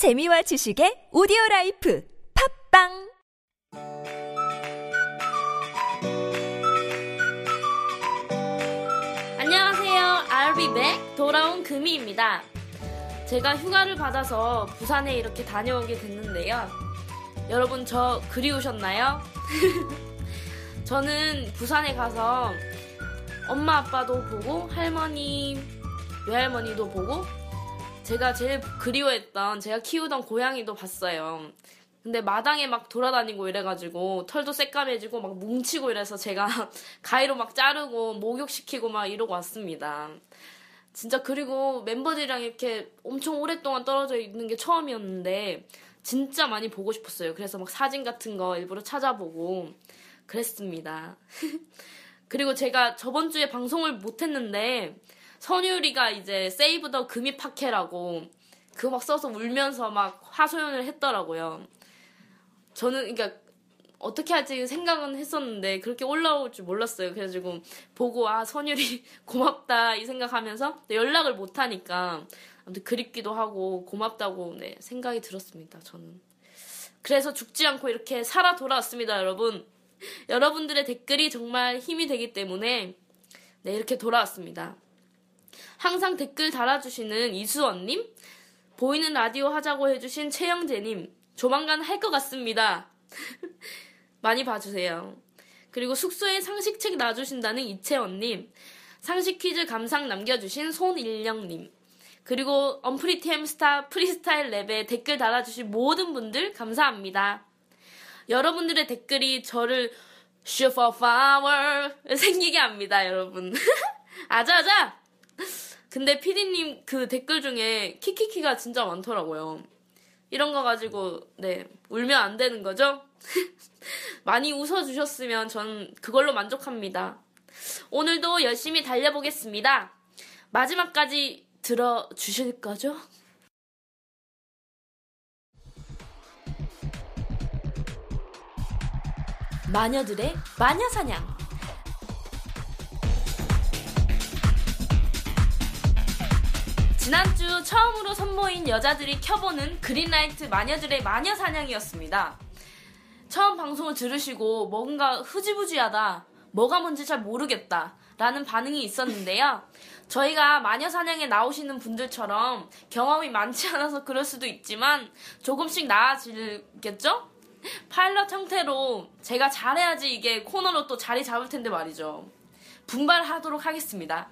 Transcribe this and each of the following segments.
재미와 지식의 오디오 라이프 팝빵 안녕하세요. Back. 돌아온 금이입니다. 제가 휴가를 받아서 부산에 이렇게 다녀오게 됐는데요. 여러분 저 그리우셨나요? 저는 부산에 가서 엄마 아빠도 보고 할머니 외할머니도 보고 제가 제일 그리워했던 제가 키우던 고양이도 봤어요. 근데 마당에 막 돌아다니고 이래가지고 털도 새까매지고 막 뭉치고 이래서 제가 가위로 막 자르고 목욕시키고 막 이러고 왔습니다. 진짜 그리고 멤버들이랑 이렇게 엄청 오랫동안 떨어져 있는 게 처음이었는데 진짜 많이 보고 싶었어요. 그래서 막 사진 같은 거 일부러 찾아보고 그랬습니다. 그리고 제가 저번 주에 방송을 못했는데 선율이가 이제 세이브 더 금이 파케라고 그거 막 써서 울면서 막 하소연을 했더라고요. 저는 그러니까 어떻게 할지 생각은 했었는데 그렇게 올라올 줄 몰랐어요. 그래가지고 보고 아 선율이 고맙다 이 생각하면서 연락을 못 하니까 아무튼 그립기도 하고 고맙다고 네, 생각이 들었습니다. 저는 그래서 죽지 않고 이렇게 살아 돌아왔습니다, 여러분. 여러분들의 댓글이 정말 힘이 되기 때문에 네 이렇게 돌아왔습니다. 항상 댓글 달아주시는 이수원님, 보이는 라디오 하자고 해주신 최영재님, 조만간 할 것 같습니다. 많이 봐주세요. 그리고 숙소에 상식책 놔주신다는 이채원님, 상식 퀴즈 감상 남겨주신 손일령님, 그리고 Unpretty 햄스타 프리스타일 랩에 댓글 달아주신 모든 분들 감사합니다. 여러분들의 댓글이 저를 슈퍼 파워 생기게 합니다, 여러분. 아자아자! 근데 피디님 그 댓글 중에 키키키가 진짜 많더라고요. 이런 거 가지고 네 울면 안 되는 거죠? 많이 웃어주셨으면 전 그걸로 만족합니다. 오늘도 열심히 달려보겠습니다. 마지막까지 들어주실 거죠? 마녀들의 마녀사냥 지난주 처음으로 선보인 여자들이 켜보는 그린라이트 마녀들의 마녀사냥이었습니다. 처음 방송을 들으시고 뭔가 흐지부지하다, 뭐가 뭔지 잘 모르겠다, 라는 반응이 있었는데요. 저희가 마녀사냥에 나오시는 분들처럼 경험이 많지 않아서 그럴 수도 있지만 조금씩 나아지겠죠? 파일럿 형태로 제가 잘해야지 이게 코너로 또 자리 잡을 텐데 말이죠. 분발하도록 하겠습니다.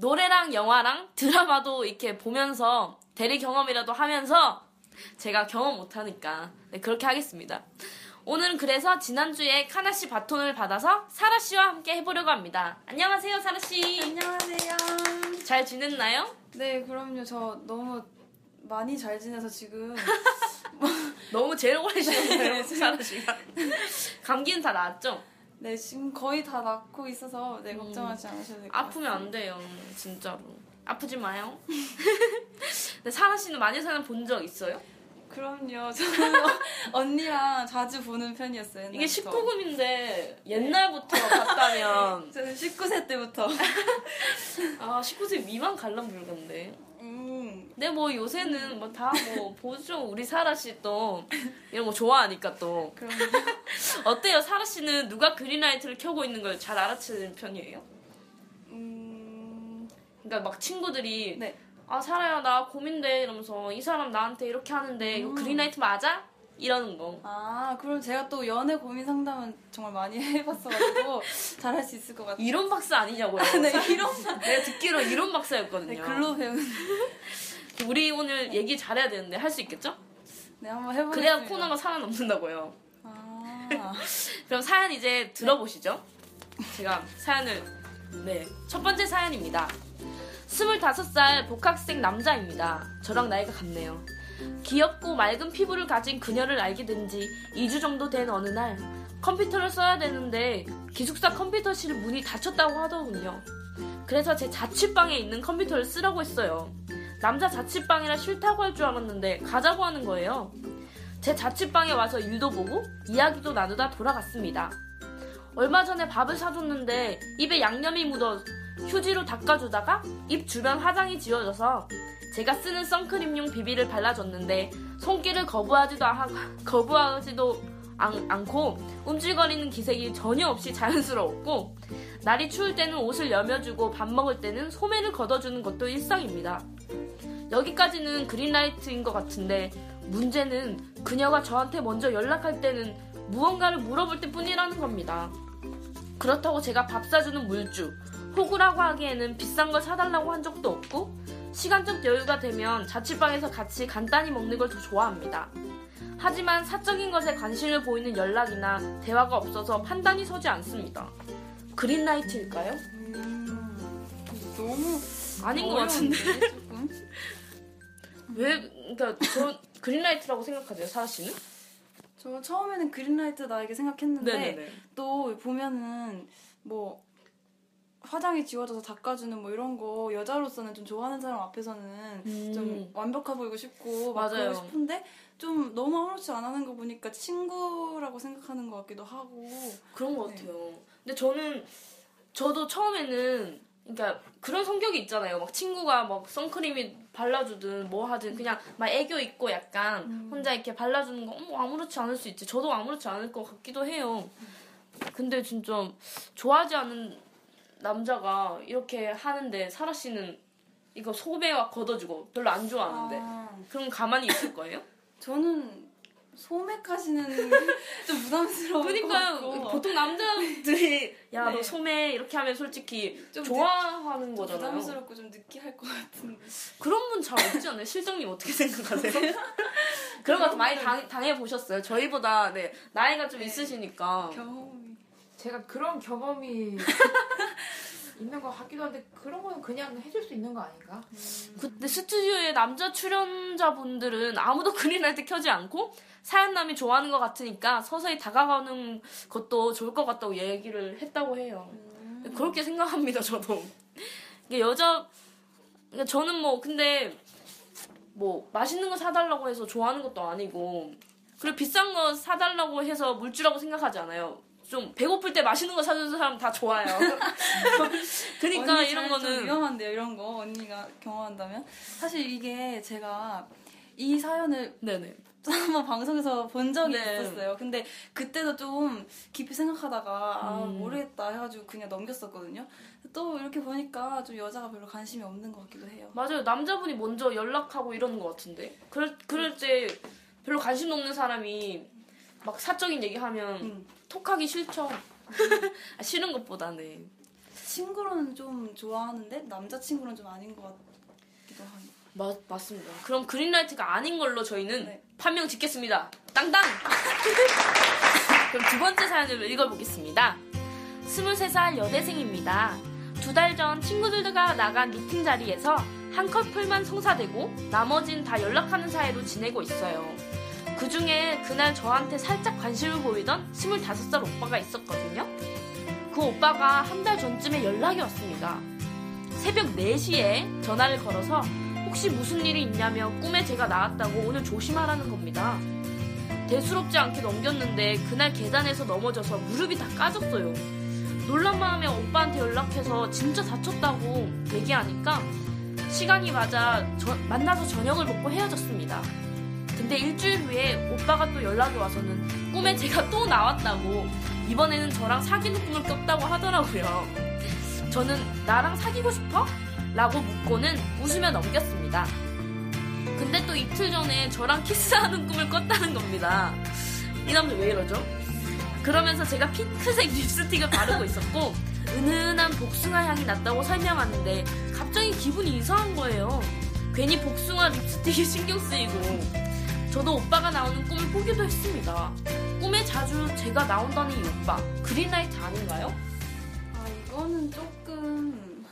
노래랑 영화랑 드라마도 이렇게 보면서 대리 경험이라도 하면서 제가 경험 못하니까 네, 그렇게 하겠습니다. 오늘은 그래서 지난주에 카나씨 바톤을 받아서 사라씨와 함께 해보려고 합니다. 안녕하세요, 사라씨. 안녕하세요. 잘 지냈나요? 네, 그럼요. 저 너무 많이 잘 지내서 지금 너무 제일 오래 지냈어요, 사라씨가. 감기는 다 나았죠? 네 지금 거의 다 낫고 있어서 네 걱정하지 않으셔도 될것 같아요. 아프면 안 돼요, 진짜로. 아프지 마요. 근데 사라 씨는 마녀사냥 본적 있어요? 그럼요. 저는 언니랑 자주 보는 편이었어요. 이게 옛날부터. 19금인데 옛날부터 봤다면 저는 19세 때부터. 아 19세 미만 관람 불가인데. 음. 근데 뭐 요새는 뭐다뭐 보죠 우리 사라 씨 또 이런 거 좋아하니까 또 그럼 어때요 사라 씨는 누가 그린라이트를 켜고 있는 걸 잘 알아채는 편이에요? 음. 그러니까 막 친구들이 네. 아 사라야 나 고민돼 이러면서 이 사람 나한테 이렇게 하는데 이거 음. 그린라이트 맞아? 이러는 거. 아, 그럼 제가 또 연애 고민 상담은 정말 많이 해봤어가지고 잘할 수 있을 것 같아요. 이론 박사 아니냐고요? 네, 이론 내가 듣기로 이론 박사였거든요. 네, 글로 배운. 우리 오늘 얘기 잘해야 되는데 할 수 있겠죠? 네, 한번 해보겠습니다. 그래야 코너가 살아남는다고요. 아. 그럼 사연 이제 들어보시죠. 제가 사연을 네. 첫 번째 사연입니다. 25살 복학생 남자입니다. 저랑 나이가 같네요. 귀엽고 맑은 피부를 가진 그녀를 알게 된 지 2주 정도 된 어느 날 컴퓨터를 써야 되는데 기숙사 컴퓨터실 문이 닫혔다고 하더군요. 그래서 제 자취방에 있는 컴퓨터를 쓰라고 했어요. 남자 자취방이라 싫다고 할 줄 알았는데 가자고 하는 거예요. 제 자취방에 와서 일도 보고 이야기도 나누다 돌아갔습니다. 얼마 전에 밥을 사줬는데 입에 양념이 묻어 휴지로 닦아주다가 입 주변 화장이 지워져서 제가 쓰는 선크림용 비비를 발라줬는데 손길을 거부하지도, 하, 거부하지도 않, 않고 움찔거리는 기색이 전혀 없이 자연스러웠고 날이 추울 때는 옷을 여며주고 밥 먹을 때는 소매를 걷어주는 것도 일상입니다. 여기까지는 그린라이트인 것 같은데 문제는 그녀가 저한테 먼저 연락할 때는 무언가를 물어볼 때 뿐이라는 겁니다. 그렇다고 제가 밥 사주는 물주, 호구라고 하기에는 비싼 걸 사달라고 한 적도 없고 시간적 여유가 되면 자취방에서 같이 간단히 먹는 걸 더 좋아합니다. 하지만 사적인 것에 관심을 보이는 연락이나 대화가 없어서 판단이 서지 않습니다. 그린라이트일까요? 음, 너무 아닌 것 같은데. 왜, 그러니까 저 그린라이트라고 생각하세요, 사라 씨는? 저 처음에는 그린라이트 나에게 생각했는데 또 보면은 뭐 화장이 지워져서 닦아주는 뭐 이런 거 여자로서는 좀 좋아하는 사람 앞에서는 음. 좀 완벽해 보이고 싶고 막 맞아요. 싶은데 좀 너무 아무렇지 안 하는 거 보니까 친구라고 생각하는 것 같기도 하고 그런 것 네. 같아요. 근데 저는 저도 처음에는 그러니까 그런 성격이 있잖아요. 막 친구가 막 선크림이 발라주든 뭐 하든 그냥 막 애교 있고 약간 음. 혼자 이렇게 발라주는 거 어머 아무렇지 않을 수 있지. 저도 아무렇지 않을 것 같기도 해요. 근데 진짜 좋아하지 않는 남자가 이렇게 하는데 사라 씨는 이거 소매와 걷어주고 별로 안 좋아하는데 아, 그럼 가만히 있을 거예요? 저는 소맥하시는 좀 그러니까요. 것 같고 보통 남자들이 야너 네. 소매 이렇게 하면 솔직히 좀 좋아하는 거잖아요. 부담스럽고 좀 느끼할 것 같은 그런 분 잘 없지 않아요? 실장님 어떻게 생각하세요? 그런 거 많이 당, 당해 보셨어요? 저희보다 네 나이가 좀 네. 있으시니까 경험이 제가 그런 경험이 있는 것 같기도 한데 그런 거는 그냥 해줄 수 있는 거 아닌가? 근데 스튜디오에 남자 출연자분들은 아무도 그린라이트 켜지 않고 사연남이 좋아하는 것 같으니까 서서히 다가가는 것도 좋을 것 같다고 얘기를 했다고 해요. 그렇게 생각합니다, 저도. 이게 여자, 그러니까 저는 뭐, 근데, 뭐, 맛있는 거 사달라고 해서 좋아하는 것도 아니고, 그리고 비싼 거 사달라고 해서 물주라고 생각하지 않아요. 좀 배고플 때 맛있는 거 사주는 사람 다 좋아요. 그러니까 이런 거는. 위험한데요 이런 거 언니가 경험한다면 사실 이게 제가 이 사연을 네네. 한번 방송에서 본 적이 네. 있었어요. 근데 그때도 좀 깊이 생각하다가 아 음. 모르겠다 해가지고 그냥 넘겼었거든요. 또 이렇게 보니까 좀 여자가 별로 관심이 없는 것 같기도 해요. 맞아요. 남자분이 먼저 연락하고 이러는 것 같은데. 그럴, 그럴 때 별로 관심 없는 사람이 막 사적인 얘기하면 음. 톡하기 싫죠. 아, 싫은 것보다는. 친구로는 좀 좋아하는데 남자친구는 좀 아닌 것 같기도 하고. 맞, 맞습니다. 그럼 그린라이트가 아닌 걸로 저희는 네. 판명 짓겠습니다. 땅땅! 그럼 두 번째 사연을 읽어보겠습니다. 23살 여대생입니다. 두 달 전 친구들과 나간 미팅 자리에서 한 커플만 성사되고 나머진 다 연락하는 사이로 지내고 있어요. 그 중에 그날 저한테 살짝 관심을 보이던 25살 오빠가 있었거든요. 그 오빠가 한 달 전쯤에 연락이 왔습니다. 새벽 4시에 전화를 걸어서 혹시 무슨 일이 있냐며 꿈에 제가 나왔다고 오늘 조심하라는 겁니다. 대수롭지 않게 넘겼는데 그날 계단에서 넘어져서 무릎이 다 까졌어요. 놀란 마음에 오빠한테 연락해서 진짜 다쳤다고 얘기하니까 시간이 맞아 저- 만나서 저녁을 먹고 헤어졌습니다. 근데 일주일 후에 오빠가 또 연락이 와서는 꿈에 제가 또 나왔다고 이번에는 저랑 사귀는 꿈을 꿨다고 하더라고요. 저는 나랑 사귀고 싶어? 라고 묻고는 웃으며 넘겼습니다. 근데 또 이틀 전에 저랑 키스하는 꿈을 꿨다는 겁니다. 이 남자 왜 이러죠? 그러면서 제가 핑크색 립스틱을 바르고 있었고 은은한 복숭아 향이 났다고 설명하는데 갑자기 기분이 이상한 거예요. 괜히 복숭아 립스틱이 신경 쓰이고 저도 오빠가 나오는 꿈을 꾸기도 했습니다. 꿈에 자주 제가 나온다는 이 오빠 그린라이트 아닌가요? 아 이거는 조금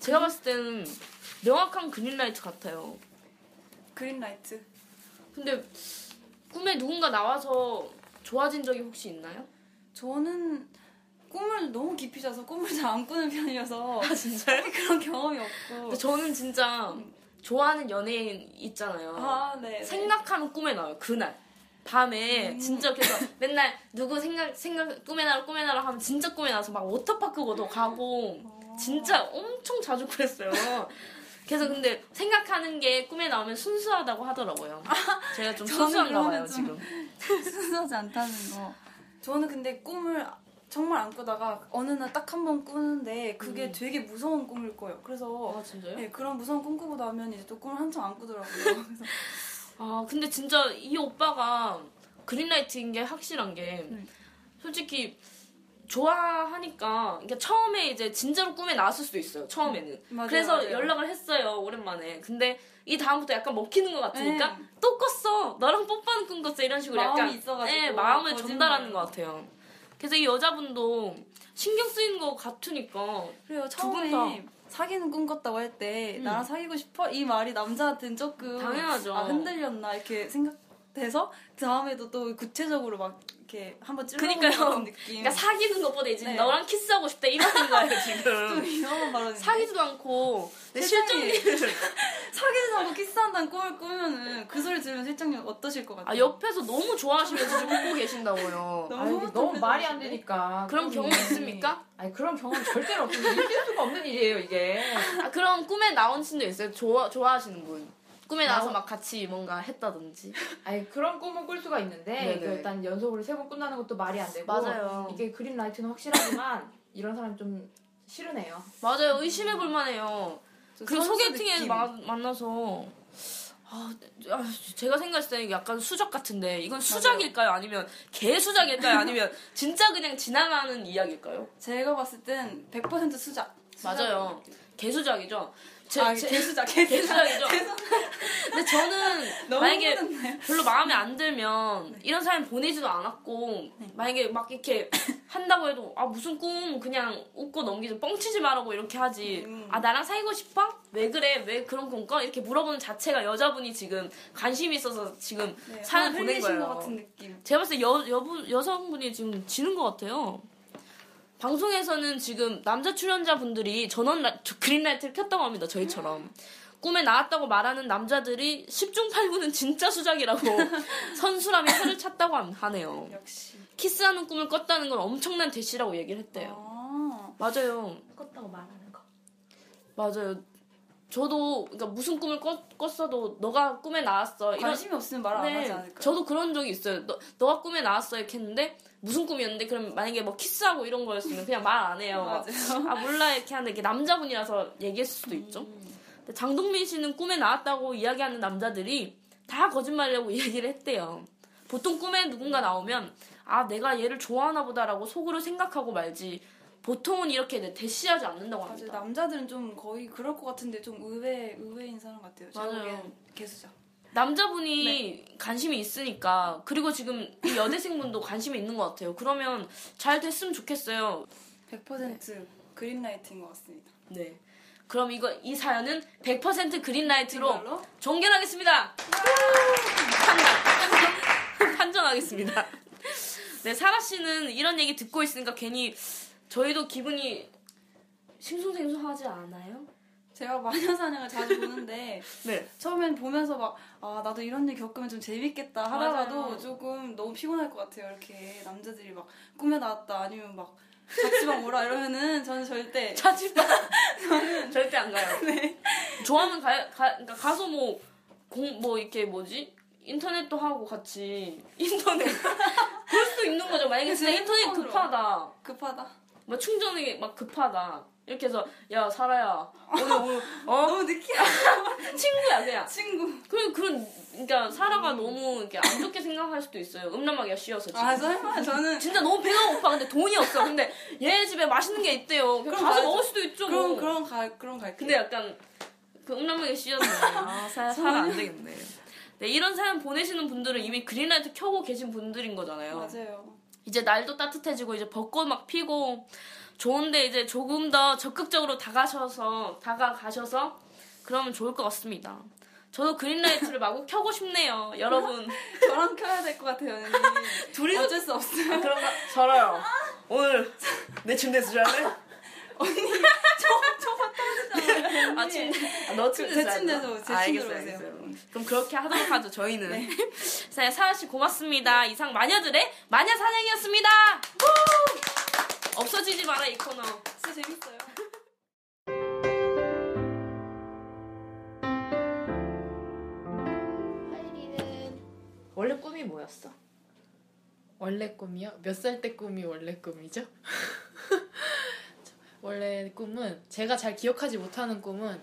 제가 봤을 때는 명확한 그린라이트 같아요. 그린라이트. 근데 꿈에 누군가 나와서 좋아진 적이 혹시 있나요? 저는 꿈을 너무 깊이 자서 꿈을 잘 안 꾸는 편이어서 아 진짜요? 그런 경험이 없고. 저는 진짜 좋아하는 연예인 있잖아요. 아 네. 생각하면 꿈에 나와요. 그날 밤에 음. 진짜 그래서 맨날 누구 생각 생각 꿈에 나라 꿈에 나라 하면 진짜 꿈에 나서 막 워터파크도 가고 어, 진짜 엄청 자주 그랬어요. 그래서 근데 생각하는 게 꿈에 나오면 순수하다고 하더라고요. 제가 좀 순수한가 봐요, 지금. 순수하지 않다는 거. 저는 근데 꿈을 정말 안 꾸다가 어느 날 딱 한 번 꾸는데 그게 음. 되게 무서운 꿈일 거예요. 그래서 아, 진짜요? 네, 그런 무서운 꿈 꾸고 나면 이제 또 꿈을 한참 안 꾸더라고요. 그래서 아, 근데 진짜 이 오빠가 그린라이트인 게 확실한 게 네. 솔직히 좋아하니까 그러니까 처음에 이제 진짜로 꿈에 나왔을 수도 있어요. 처음에는. 맞아요, 그래서 맞아요. 연락을 했어요. 오랜만에. 근데 이 다음부터 약간 먹히는 것 같으니까 네. 또 꿨어. 너랑 뽀뽀하는 꿈 꿨어. 이런 식으로 마음이 약간 있어가지고 네, 마음을 거짓말. 전달하는 것 같아요. 그래서 이 여자분도 신경 쓰이는 것 같으니까 그래요. 처음에 사귀는 꿈 꿨다고 할때 음. 나랑 사귀고 싶어? 이 말이 남자한테는 조금 당연하죠. 아, 흔들렸나 이렇게 생각 돼서 그 다음에도 또 구체적으로 막 이렇게 한번 찔러보는 느낌. 그러니까 사귀는 것보다 이제 네. 너랑 키스하고 싶다 이 말인 거예요 좀 지금. 이상한 발언인데 사귀지도 않고 근데 세상에. 실적이 사귀지 않고 키스한다는 꿈을 꾸면은 그 소리 들으면 실장님 어떠실 것 같아요? 아 옆에서 너무 좋아하시면서 지금 웃고 계신다고요. 너무 아니, 너무 말이 안? 되니까. 그런. 경험 있습니까? 아니 그런 경험 절대로 없는데 있을 수가 없는 일이에요 이게. 아, 그럼 꿈에 나온 친도 있어요? 좋아 좋아하시는 분. 꿈에 나와서 막 같이 뭔가 했다든지. 아니 그런 꿈을 꿀 수가 있는데 네네. 이거 일단 연속으로 세번 꾼다는 것도 말이 안 되고 맞아요. 이게 그린 라이트는 확실하지만 이런 사람 좀 싫으네요. 맞아요. 의심해 볼 만해요. 좀 그리고 소개팅에. 마- 만나서 아, 아, 제가 생각했을 때는 약간 수작 같은데 이건 수작일까요? 아니면 개수작일까요? 아니면 진짜 그냥 지나가는 이야기일까요? 제가 봤을 땐 100% 수작. 맞아요. 개수작이죠. 제, 아, 제- 개수작, 개수작. 개수작이죠. 근데 저는 만약에 힘든데. 별로 마음에 안 들면 이런 사연 보내지도 않았고 만약에 막 이렇게 한다고 해도 아 무슨 꿈 그냥 웃고 넘기지 뻥치지 말라고 이렇게 하지 음. 아 나랑 사귀고 싶어? 왜 그래? 왜 그런 꿈 꿔? 이렇게 물어보는 자체가 여자분이 지금 관심이 있어서 지금 네, 사연 아, 보낸 거예요. 것 같은 느낌. 제가 봤을 때 여, 여부, 여성분이 지금 지는 것 같아요. 방송에서는 지금 남자 출연자분들이 전원 라, 그린라이트를 켰다고 합니다. 저희처럼. 꿈에 나왔다고 말하는 남자들이 10중 8구는 진짜 수작이라고 선수라며 혀를 찼다고 함- 하네요. 역시. 키스하는 꿈을 꿨다는 건 엄청난 대시라고 얘기를 했대요. 아, 맞아요. 꿨다고 말하는 거. 맞아요. 저도 그러니까 무슨 꿈을 꿨, 꿨어도 너가 꿈에 나왔어. 이런 관심이 없으면 말안 네, 하지 않을까요? 저도 그런 적이 있어요. 너, 너가 꿈에 나왔어 이렇게 했는데 무슨 꿈이었는데 그럼 만약에 뭐 키스하고 이런 거였으면 그냥 말 안 해요. 맞아요. 아 몰라 이렇게 하는데 이게 남자분이라서 얘기했을 수도 있죠. 음. 근데 장동민 씨는 꿈에 나왔다고 이야기하는 남자들이 다 거짓말이라고 얘기를 했대요. 보통 꿈에 누군가 나오면 아 내가 얘를 좋아하나 보다라고 속으로 생각하고 말지 보통은 이렇게 대시하지 않는다고 맞아요. 합니다. 남자들은 좀 거의 그럴 것 같은데 좀 의외 의외인 사람 같아요. 맞아요. 개수작. 남자분이 네. 관심이 있으니까 그리고 지금 이 여대생분도 관심이 있는 것 같아요. 그러면 잘 됐으면 좋겠어요. 100% 그린라이트인 것 같습니다. 네. 그럼 이거 이 사연은 100% 그린라이트로 종결하겠습니다. 판정하겠습니다. 네, 사라 씨는 이런 얘기 듣고 있으니까 괜히 저희도 기분이 싱숭생숭하지 않아요? 제가 마녀사냥을 자주 보는데 네. 처음엔 보면서 막 아 나도 이런 일 겪으면 좀 재밌겠다 하다가도 맞아요. 조금 너무 피곤할 것 같아요. 이렇게 남자들이 막 꿈에 나왔다 아니면 막 자취방 오라 이러면은 저는 절대 자취방 절대 안 가요. 네. 좋아하면 가, 가 그러니까 가서 뭐 공 뭐 이렇게 뭐지 인터넷도 하고 같이 인터넷 그럴 수도 있는 거죠. 만약에 진짜 인터넷. 급하다, 급하다. 막 충전이 막 급하다 이렇게 해서 야 사라야 오늘 오늘 어 너무 느끼한 친구야 그냥 친구. 그런 그런 그러니까 사라가 너무 이렇게 안 좋게 생각할 수도 있어요. 음란마귀가 씌어서 지금. 아 설마 저는 진짜 너무 배가 고파 근데 돈이 없어. 근데 얘 집에 맛있는 게 있대요. 그럼 가서 가야죠. 먹을 수도 있죠. 그럼 뭐. 그럼 가 그럼 갈게. 근데 약간 그 음란마귀 씌었네. 아, 사, 사라 안 되겠네. 네, 이런 사연 보내시는 분들은 이미 그린라이트 켜고 계신 분들인 거잖아요. 맞아요. 이제 날도 따뜻해지고 이제 벚꽃 막 피고 좋은데 이제 조금 더 적극적으로 다가셔서 다가가셔서 그러면 좋을 것 같습니다. 저도 그린라이트를 마구 켜고 싶네요, 여러분. 저랑 켜야 될 것 같아요, 언니. 둘이서 어쩔 수 없어요. 그런가? 설아요. 오늘 내 침대에서 잘래? 아 침대. 아, 너 침대에서 제? 침대에서 제 아, 침대로 알겠어요, 오세요. 알겠어요. 그럼 그렇게 하도록 하죠, 저희는. 자, 사라 씨 고맙습니다. 이상 마녀들의 마녀 사냥이었습니다. 없어지지 마라 이 코너. 진짜 재밌어요. 하율이는 원래 꿈이 뭐였어? 원래 꿈이요? 몇 살 때 꿈이 원래 꿈이죠? 원래 꿈은 제가 잘 기억하지 못하는 꿈은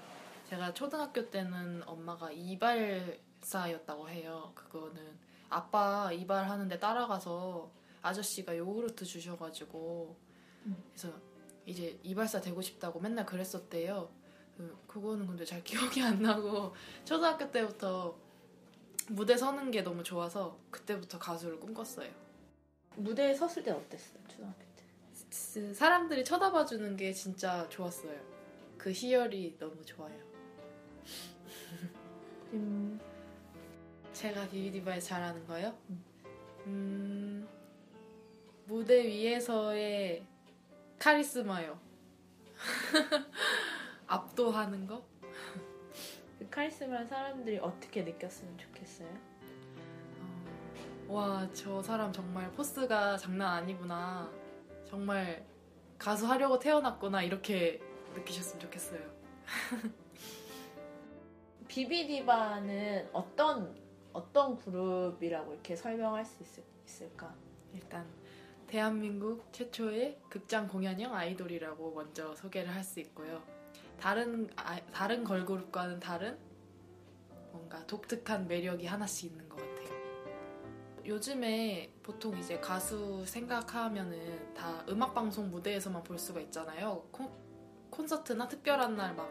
제가 초등학교 때는 엄마가 이발사였다고 해요. 그거는 아빠 이발하는데 따라가서 아저씨가 요구르트 주셔가지고 그래서 이제 이발사 되고 싶다고 맨날 그랬었대요. 그- 그거는 근데 잘 기억이 안 나고 초등학교 때부터 무대 서는 게 너무 좋아서 그때부터 가수를 꿈꿨어요. 무대에 섰을 때 어땠어? 초등학교 때. 그 사람들이 쳐다봐 주는 게 진짜 좋았어요. 그 희열이 너무 좋아요. 음, 제가 비비디바에 잘하는 거요? 음, 무대 위에서의 카리스마요. 압도하는 거? 그 카리스마를 사람들이 어떻게 느꼈으면 좋겠어요? 어, 와, 저 사람 정말 포스가 장난 아니구나. 정말 가수 하려고 태어났구나. 이렇게 느끼셨으면 좋겠어요. 비비디바는 어떤 어떤 그룹이라고 이렇게 설명할 수 있을, 있을까? 일단 대한민국 최초의 극장 공연형 아이돌이라고 먼저 소개를 할 수 있고요. 다른 아- 다른 걸그룹과는 다른 뭔가 독특한 매력이 하나씩 있는 것 같아요. 요즘에 보통 이제 가수 생각하면은 다 음악 방송 무대에서만 볼 수가 있잖아요. 콘, 콘서트나 특별한 날 막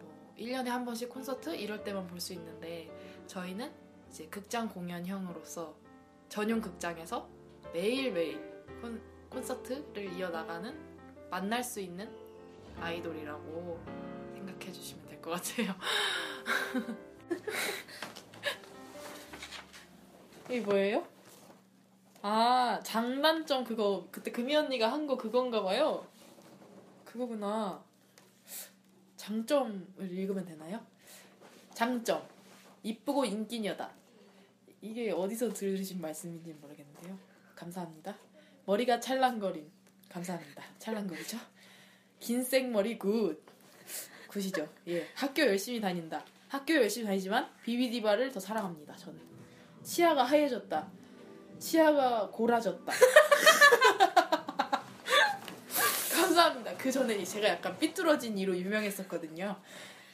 뭐 1년에 한 번씩 콘서트 이럴 때만 볼 수 있는데 저희는 이제 극장 공연형으로서 전용 극장에서 매일매일 콘, 콘서트를 이어나가는 만날 수 있는 아이돌이라고 생각해 주시면 될 것 같아요. 이게 뭐예요? 아, 장단점 그거 그때 금이 언니가 한 거 그건가 봐요. 그거구나. 장점을 읽으면 되나요? 장점. 이쁘고 인기녀다. 이게 어디서 들으신 말씀인지 모르겠는데요. 감사합니다. 머리가 찰랑거림. 감사합니다. 찰랑거리죠? 긴 생머리 good. good이죠. 예. 학교 열심히 다닌다. 학교 열심히 다니지만 비비디바를 더 사랑합니다. 저는. 치아가 하얘졌다. 치아가 골라졌다. 감사합니다. 그 전에 제가 약간 삐뚤어진 이로 유명했었거든요.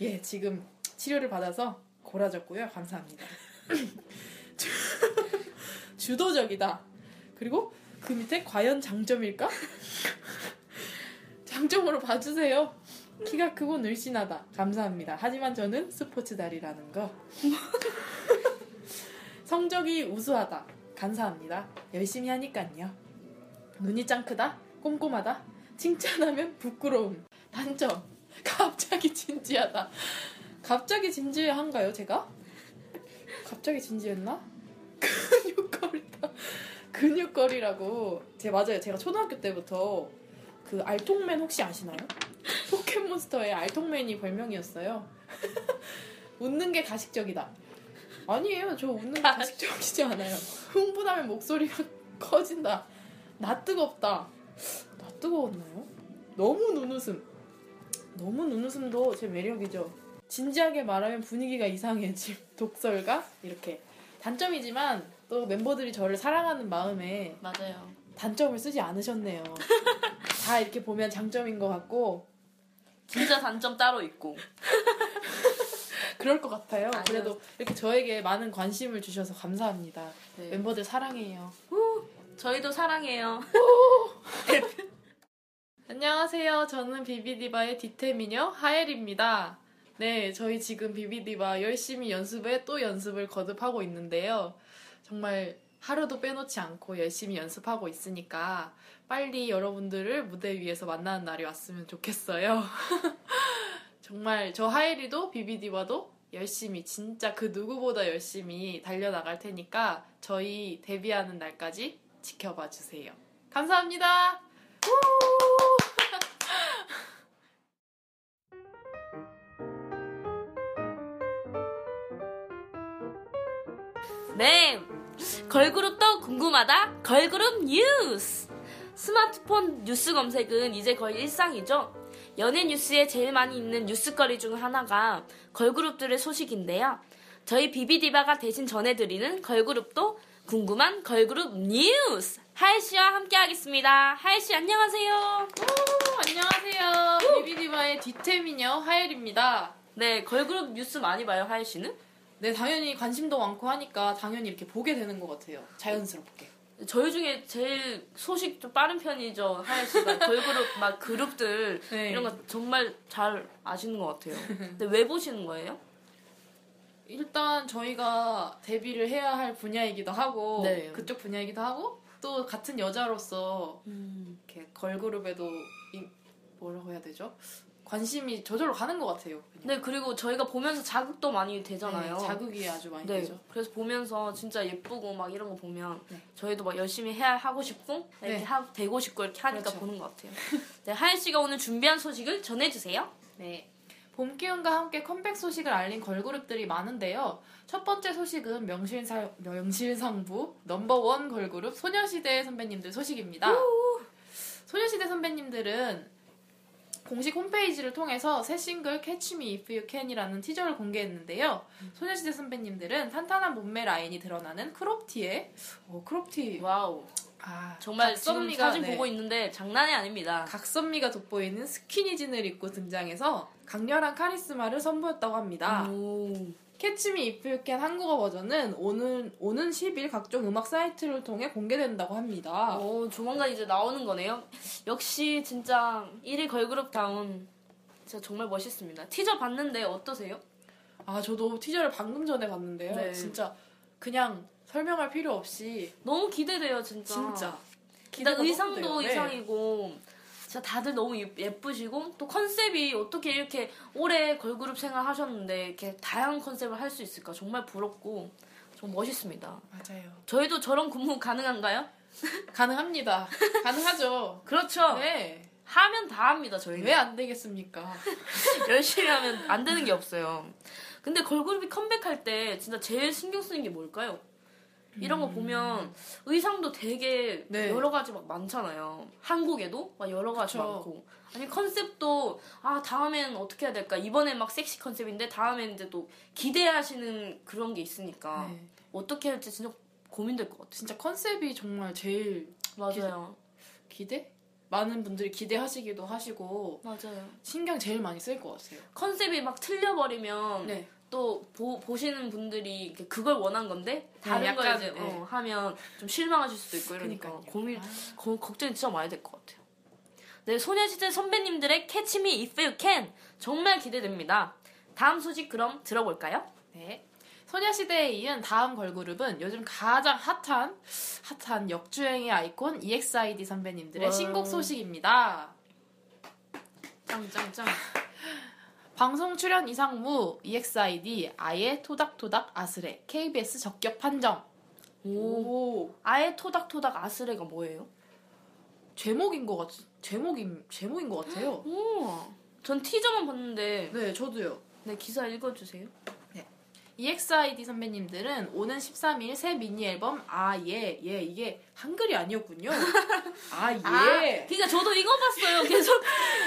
예, 지금 치료를 받아서 고라졌고요. 감사합니다. 주도적이다. 그리고 그 밑에 과연 장점일까? 장점으로 봐주세요. 키가 크고 늘씬하다. 감사합니다. 하지만 저는 스포츠달이라는 거. 성적이 우수하다. 감사합니다. 열심히 하니깐요. 눈이 짱 크다. 꼼꼼하다. 칭찬하면 부끄러움. 단점. 갑자기 진지하다. 갑자기 진지한가요, 제가? 갑자기 진지했나? 근육거리라고. 제 맞아요. 제가 초등학교 때부터 그 알통맨 혹시 아시나요? 포켓몬스터의 알통맨이 별명이었어요. 웃는 게 가식적이다. 아니에요. 저 웃는 게 가식적이지 않아요. 흥분하면 목소리가 커진다. 나 뜨겁다. 나 뜨거웠나요? 너무 눈웃음. 너무 눈웃음도 제 매력이죠. 진지하게 말하면 분위기가 이상해짐. 독설가 이렇게 단점이지만 또 멤버들이 저를 사랑하는 마음에 맞아요. 단점을 쓰지 않으셨네요. 다 이렇게 보면 장점인 것 같고 진짜 단점 따로 있고. 그럴 것 같아요. 아니요. 그래도 이렇게 저에게 많은 관심을 주셔서 감사합니다. 네. 멤버들 사랑해요. 저희도 사랑해요. 안녕하세요. 저는 비비디바의 디테미녀 하엘입니다. 네, 저희 지금 비비디바 열심히 연습에 또 연습을 거듭하고 있는데요. 정말 하루도 빼놓지 않고 열심히 연습하고 있으니까 빨리 여러분들을 무대 위에서 만나는 날이 왔으면 좋겠어요. 정말 저 하엘이도 비비디바도 열심히 진짜 그 누구보다 열심히 달려나갈 테니까 저희 데뷔하는 날까지 지켜봐 주세요. 감사합니다. 네. 걸그룹도 궁금하다. 걸그룹 뉴스. 스마트폰 뉴스 검색은 이제 거의 일상이죠. 연예 뉴스에 제일 많이 있는 뉴스거리 중 하나가 걸그룹들의 소식인데요. 저희 비비디바가 대신 전해드리는 걸그룹도 궁금한 걸그룹 뉴스 하이 씨와 함께 하겠습니다. 하이 씨 안녕하세요. 안녕하세요. 비비디바의 뒤태미녀 하엘입니다. 네, 걸그룹 뉴스 많이 봐요, 하이 씨는? 네, 당연히 관심도 많고 하니까 당연히 이렇게 보게 되는 것 같아요. 자연스럽게. 저희 중에 제일 소식 좀 빠른 편이죠, 하이 씨가. 걸그룹 막 그룹들 네. 이런 거 정말 잘 아시는 것 같아요. 근데 왜 보시는 거예요? 일단 저희가 데뷔를 해야 할 분야이기도 하고 네. 그쪽 분야이기도 하고 또 같은 여자로서 이렇게 걸그룹에도 이, 뭐라고 해야 되죠? 관심이 저절로 가는 것 같아요. 그냥. 네, 그리고 저희가 보면서 자극도 많이 되잖아요. 네, 자극이 아주 많이 네, 되죠. 그래서 보면서 진짜 예쁘고 막 이런 거 보면 네. 저희도 막 열심히 해야 하고 싶고 이렇게 네. 하, 되고 싶고 이렇게 하니까 그렇죠. 보는 것 같아요. 네, 하연 씨가 오늘 준비한 소식을 전해주세요. 네. 봄 기운과 함께 컴백 소식을 알린 걸그룹들이 많은데요. 첫 번째 소식은 명실상, 명실상부 넘버원 걸그룹 소녀시대 선배님들 소식입니다. 소녀시대 선배님들은 공식 홈페이지를 통해서 새 싱글 Catch Me If You Can이라는 티저를 공개했는데요. 소녀시대 선배님들은 탄탄한 몸매 라인이 드러나는 크롭티에 어, 크롭티 wow, 아, 정말 각선미가- 사진 네. 보고 있는데 장난이 아닙니다. 각선미가 돋보이는 스키니진을 입고 등장해서 강렬한 카리스마를 선보였다고 합니다. 오, Catch Me If You Can 한국어 버전은 오는 오는 10일 각종 음악 사이트를 통해 공개된다고 합니다. 오, 조만간 이제 나오는 거네요. 역시 진짜 1위 걸그룹 다운 진짜 정말 멋있습니다. 티저 봤는데 어떠세요? 아 저도 티저를 방금 전에 봤는데요. 네. 진짜 그냥 설명할 필요 없이 너무 기대돼요, 진짜. 진짜 일단 의상도. 네. 의상이고 진짜 다들 너무 예- 예쁘시고 또 컨셉이 어떻게 이렇게 오래 걸그룹 생활 하셨는데 이렇게 다양한 컨셉을 할 수 있을까 정말 부럽고 좀 멋있습니다. 맞아요. 저희도 저런 근무 가능한가요? 가능합니다. 가능하죠. 그렇죠. 네. 하면 다 합니다 저희는. 왜 안 되겠습니까? 열심히 하면 안 되는 게 없어요. 근데 걸그룹이 컴백할 때 진짜 제일 신경 쓰는 게 뭘까요? 이런 거 보면 의상도 되게 음. 네. 여러 가지 막 많잖아요. 한국에도 막 여러 가지 그쵸. 많고. 아니 컨셉도 아 다음엔 어떻게 해야 될까? 이번엔 막 섹시 컨셉인데 다음엔 이제 또 기대하시는 그런 게 있으니까 네. 어떻게 할지 진짜 고민될 것 같아요. 진짜 컨셉이 정말 제일 맞아요. 기대? 많은 분들이 기대하시기도 하시고 맞아요. 신경 제일 많이 쓸 것 같아요. 컨셉이 막 틀려버리면 네. 또 보, 보시는 분들이 그걸 원한 건데 다른 걸 약간, 이제 네. 어, 하면 좀 실망하실 수도 있고 이러니까 그러니까요. 고민 아. 거- 걱정이 진짜 많이 될 것 같아요. 네 소녀시대 선배님들의 Catch Me If You Can 정말 기대됩니다. 다음 소식 그럼 들어볼까요? 네. 소녀시대에 이은 다음 걸그룹은 요즘 가장 핫한 핫한 역주행의 아이콘 EXID 선배님들의 와. 신곡 소식입니다. 짱짱짱. 방송 출연 이상 무 EXID 아예 토닥토닥 아스레 KBS 적격 판정. 오. 아예 토닥토닥 아스레가 뭐예요? 제목인 것 같, 제목인 제목인 것 같아요. 오. 전 티저만 봤는데 네, 저도요. 네 기사 읽어주세요. EXID 선배님들은 오는 13일 새 미니 앨범 아예 예 이게 한글이 아니었군요. 아 예. 아, 그러니까 저도 이거 봤어요. 계속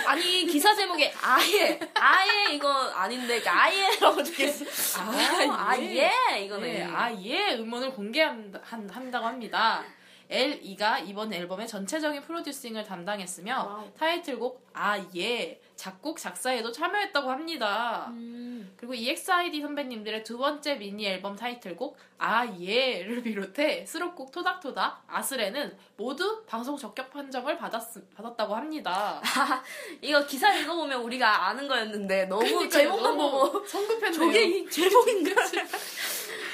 아니 기사 제목에 아예 아예 이거 아닌데 그러니까 아예라고 적혀있어. 아, 아예 네, 이거네. 아예 음원을 공개한다고 합니다. L.E.가 이번 앨범의 전체적인 프로듀싱을 담당했으며 wow. 타이틀곡 아예 작곡 작사에도 참여했다고 합니다. 음. 그리고 EXID 선배님들의 두 번째 미니 앨범 타이틀곡 아예를 비롯해 수록곡 토닥토닥 아슬해는 모두 방송 적격 판정을 받았, 받았다고 합니다. 이거 기사 읽어보면 우리가 아는 거였는데 너무 그러니까요, 제목만 보고 성급했네요. 저게 이 제목인가?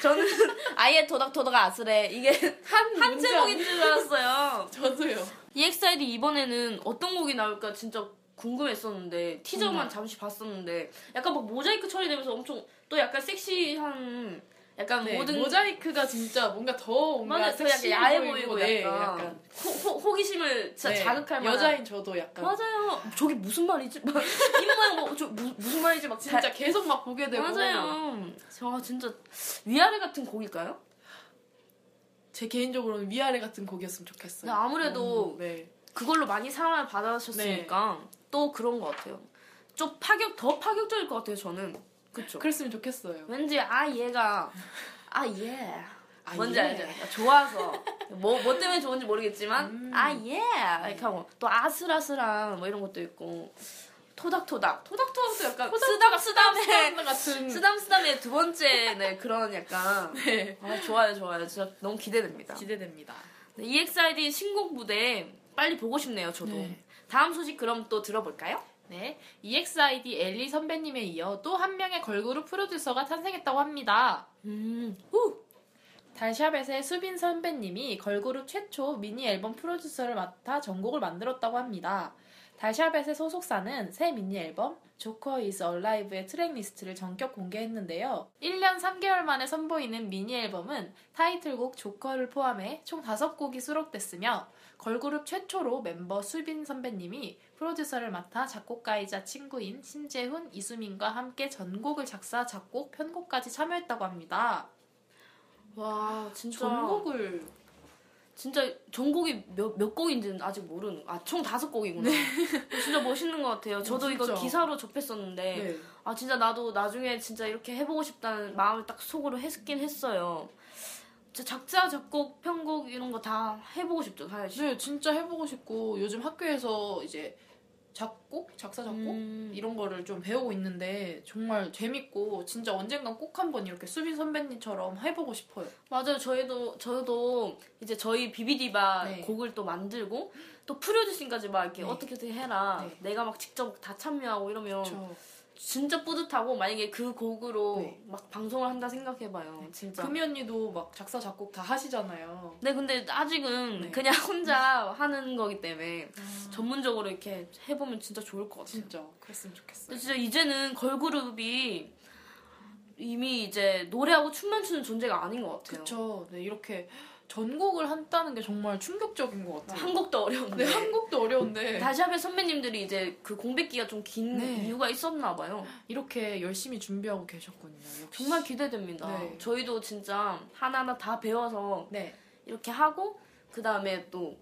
저는 아예 도닥도닥 아스레 이게 한, 한. 제목인 줄 알았어요. 저도요. EXID 이번에는 어떤 곡이 나올까 진짜 궁금했었는데 티저만. 잠시 봤었는데 약간 막 모자이크 처리되면서 엄청 또 약간 섹시한 약간 네, 모든 모자이크가 진짜 뭔가 더 뭔가 맞아 더 약간 섹시해 야해 보이고, 보이고 네, 약간, 호, 호, 호 기심을 진짜 네, 자극할 만한. 여자인 저도 약간. 맞아요. 저게 무슨 말이지? 막 이모양 뭐저 무슨 말이지? 막 진짜 다- 계속 막 보게 되고. 맞아요. 저 진짜 위아래 같은 곡일까요? 제 개인적으로는 위아래 같은 곡이었으면 좋겠어요. 네, 아무래도 너무, 네. 그걸로 많이 사랑을 받아셨으니까 또 그런 것 같아요. 좀 파격 더 파격적일 것 같아요 저는 그쵸 그랬으면 좋겠어요. 왠지 아 얘가 아 예. 아, 뭔지 예. 알죠? 그러니까 좋아서 뭐, 뭐 때문에 좋은지 모르겠지만 음. 아 예! 이렇게 하고 또 아슬아슬한 뭐 이런 것도 있고 토닥토닥 토닥토닥도 약간 쓰담 쓰담의 쓰담 같은 쓰담 쓰담의 두 번째 네 그런 약간 네. 아, 좋아요 좋아요 진짜 너무 기대됩니다. 기대됩니다. 네, EXID 신곡 무대 빨리 보고 싶네요 저도. 네. 다음 소식 그럼 또 들어볼까요? 네, EXID 엘리 선배님에 이어 또 한 명의 걸그룹 프로듀서가 탄생했다고 합니다. 음, 달샤벳의 수빈 선배님이 걸그룹 최초 미니 앨범 프로듀서를 맡아 전곡을 만들었다고 합니다. 달샤벳의 소속사는 새 미니 앨범 Joker is Alive의 트랙 리스트를 전격 공개했는데요. 1년 3개월 만에 선보이는 미니 앨범은 타이틀곡 Joker를 포함해 총 5곡이 수록됐으며 걸그룹 최초로 멤버 수빈 선배님이 프로듀서를 맡아 작곡가이자 친구인 신재훈, 이수민과 함께 전곡을 작사, 작곡, 편곡까지 참여했다고 합니다. 와 진짜 전곡을 진짜 전곡이 몇, 몇 곡인지는 아직 모르는 아 총 다섯 곡이구나 진짜 멋있는 것 같아요 저도 이거 네. 진짜. 기사로 접했었는데 네. 아 진짜 나도 나중에 진짜 이렇게 해보고 싶다는 마음을 딱 속으로 했긴 했어요 작사 작곡 편곡 이런 거 다 해보고 싶죠 사실 네, 진짜 해보고 싶고 요즘 학교에서 이제 작곡, 작사, 작곡 음. 이런 거를 좀 배우고 있는데 정말 재밌고 진짜 언젠간 꼭 한번 이렇게 수빈 선배님처럼 해보고 싶어요. 맞아요 저희도 저도 이제 저희 비비디바 네. 곡을 또 만들고 또 프로듀싱까지 막 이렇게 네. 어떻게 어떻게 해라 네. 내가 막 직접 다 참여하고 이러면 저 진짜 뿌듯하고 만약에 그 곡으로 네. 막 방송을 한다 생각해봐요 진짜 금이 언니도 막 작사, 작곡 다 하시잖아요. 네 근데 아직은 네. 그냥 혼자 하는 거기 때문에 전문적으로 이렇게 해보면 진짜 좋을 것 같아요 진짜 그랬으면 좋겠어요. 진짜 이제는 걸그룹이 이미 이제 노래하고 춤만 추는 존재가 아닌 것 같아요 그쵸. 네, 이렇게 전곡을 한다는 게 정말 충격적인 것 같아요. 한국도 어려운데 네, 한국도 어려운데 다시 한번 선배님들이 이제 그 공백기가 좀긴 네. 이유가 있었나 봐요. 이렇게 열심히 준비하고 계셨군요. 역시. 정말 기대됩니다. 네. 저희도 진짜 하나하나 다 배워서 네, 이렇게 하고 그 다음에 또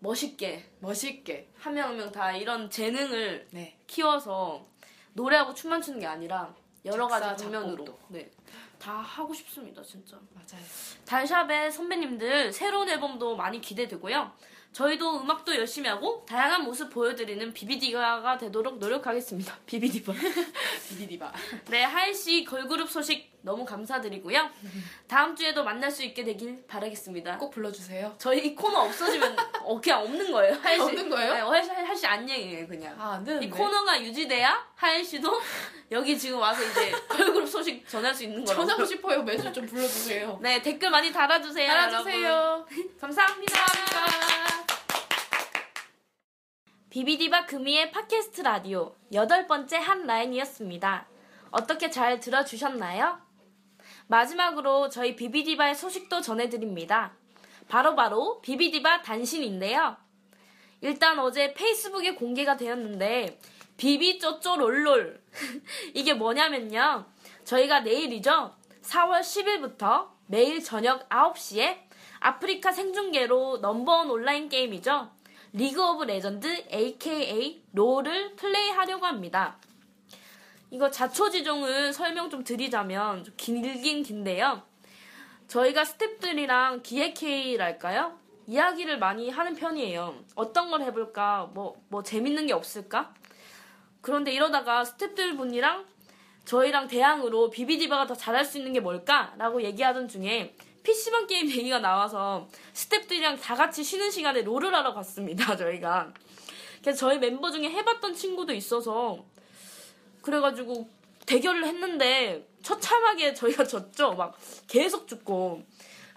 멋있게 멋있게. 한 명 한 명 다 이런 재능을 네, 키워서 노래하고 춤만 추는 게 아니라 여러 작사, 가지 작곡도. 네. 다 하고 싶습니다, 진짜. 맞아요. 달샵의 선배님들 새로운 앨범도 많이 기대되고요. 저희도 음악도 열심히 하고 다양한 모습 보여드리는 비비디바가 되도록 노력하겠습니다. 비비디바. 비비디바. 네, 하이 씨 걸그룹 소식 너무 감사드리고요. 다음 주에도 만날 수 있게 되길 바라겠습니다. 꼭 불러주세요. 저희 이 코너 없어지면 어, 그냥 없는 거예요. 하이 씨. 없는 거예요? 네, 하이 씨, 하이 씨 안녕이에요, 그냥. 아, 안 되는데. 이 코너가 유지돼야 하이 씨도 여기 지금 와서 이제 걸그룹 소식 전할 수 있는 거라고. 전하고 싶어요. 매주 좀 불러주세요. 네, 댓글 많이 달아주세요. 달아주세요. 감사합니다. 비비디바 금이의 팟캐스트 라디오 여덟 번째 한 라인이었습니다. 어떻게 잘 들어주셨나요? 마지막으로 저희 비비디바의 소식도 전해드립니다. 바로 바로 비비디바 단신인데요. 일단 어제 페이스북에 공개가 되었는데 비비 쪼쪼 롤롤 이게 뭐냐면요. 저희가 내일이죠. 4월 10일부터 매일 저녁 9시에 아프리카 생중계로 넘버원 온라인 게임이죠. 리그 오브 레전드 aka 롤을 플레이하려고 합니다. 이거 자초지종을 설명 좀 드리자면 좀 길긴 긴데요. 저희가 스탭들이랑 기획회의랄까요? 이야기를 많이 하는 편이에요. 어떤 걸 해볼까? 뭐, 뭐 재밌는 게 없을까? 그런데 이러다가 스탭들 분이랑 저희랑 대항으로 비비디바가 더 잘할 수 있는 게 뭘까? 라고 얘기하던 중에 PC방 게임 얘기가 나와서 스탭들이랑 다 같이 쉬는 시간에 롤을 하러 갔습니다, 저희가. 그래서 저희 멤버 중에 해봤던 친구도 있어서 그래가지고 대결을 했는데 처참하게 저희가 졌죠. 막 계속 죽고.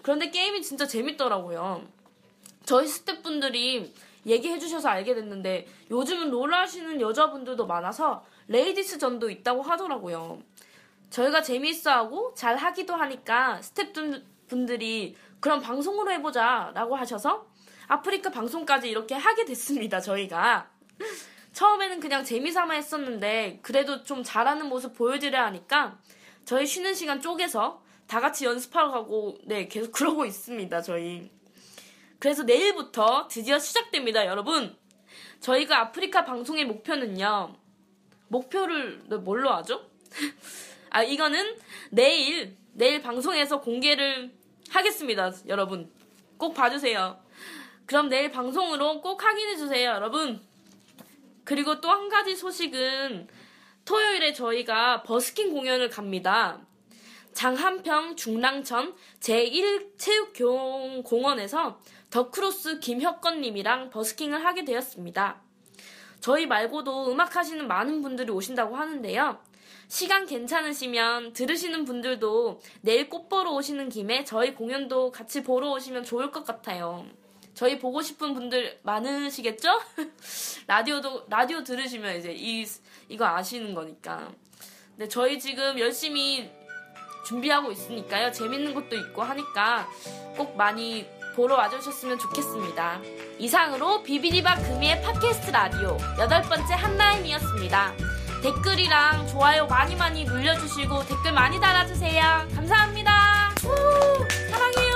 그런데 게임이 진짜 재밌더라고요. 저희 스태프분들이 얘기해 주셔서 알게 됐는데 요즘은 롤 하시는 여자분들도 많아서 ladies 전도 있다고 하더라고요. 저희가 재미있어 하고 잘 하기도 하니까 스태프분들이 그럼 방송으로 해보자 라고 하셔서 아프리카 방송까지 이렇게 하게 됐습니다, 저희가. 처음에는 그냥 재미삼아 했었는데 그래도 좀 잘하는 모습 보여드려야 하니까 저희 쉬는 시간 쪼개서 다 같이 연습하러 가고 네 계속 그러고 있습니다 저희 그래서 내일부터 드디어 시작됩니다 여러분 저희가 아프리카 방송의 목표는요 목표를 네, 뭘로 하죠? 아 이거는 내일 내일 방송에서 공개를 하겠습니다, 여러분. 꼭 봐주세요. 그럼 내일 방송으로 꼭 확인해주세요, 여러분. 그리고 또 한 가지 소식은 토요일에 저희가 버스킹 공연을 갑니다. 장한평 중랑천 제1체육공원에서 더크로스 김혁건님이랑 버스킹을 하게 되었습니다. 저희 말고도 음악 하시는 많은 분들이 오신다고 하는데요. 시간 괜찮으시면 들으시는 분들도 내일 꽃 보러 오시는 김에 저희 공연도 같이 보러 오시면 좋을 것 같아요. 저희 보고 싶은 분들 많으시겠죠? 라디오도 라디오 들으시면 이제 이 이거 아시는 거니까. 근데 저희 지금 열심히 준비하고 있으니까요. 재밌는 것도 있고 하니까 꼭 많이 보러 와주셨으면 좋겠습니다. 이상으로 비비디바 금이의 팟캐스트 라디오 여덟 번째 한나임이었습니다. 댓글이랑 좋아요 많이 많이 눌러주시고 댓글 많이 달아주세요. 감사합니다. 우, 사랑해요.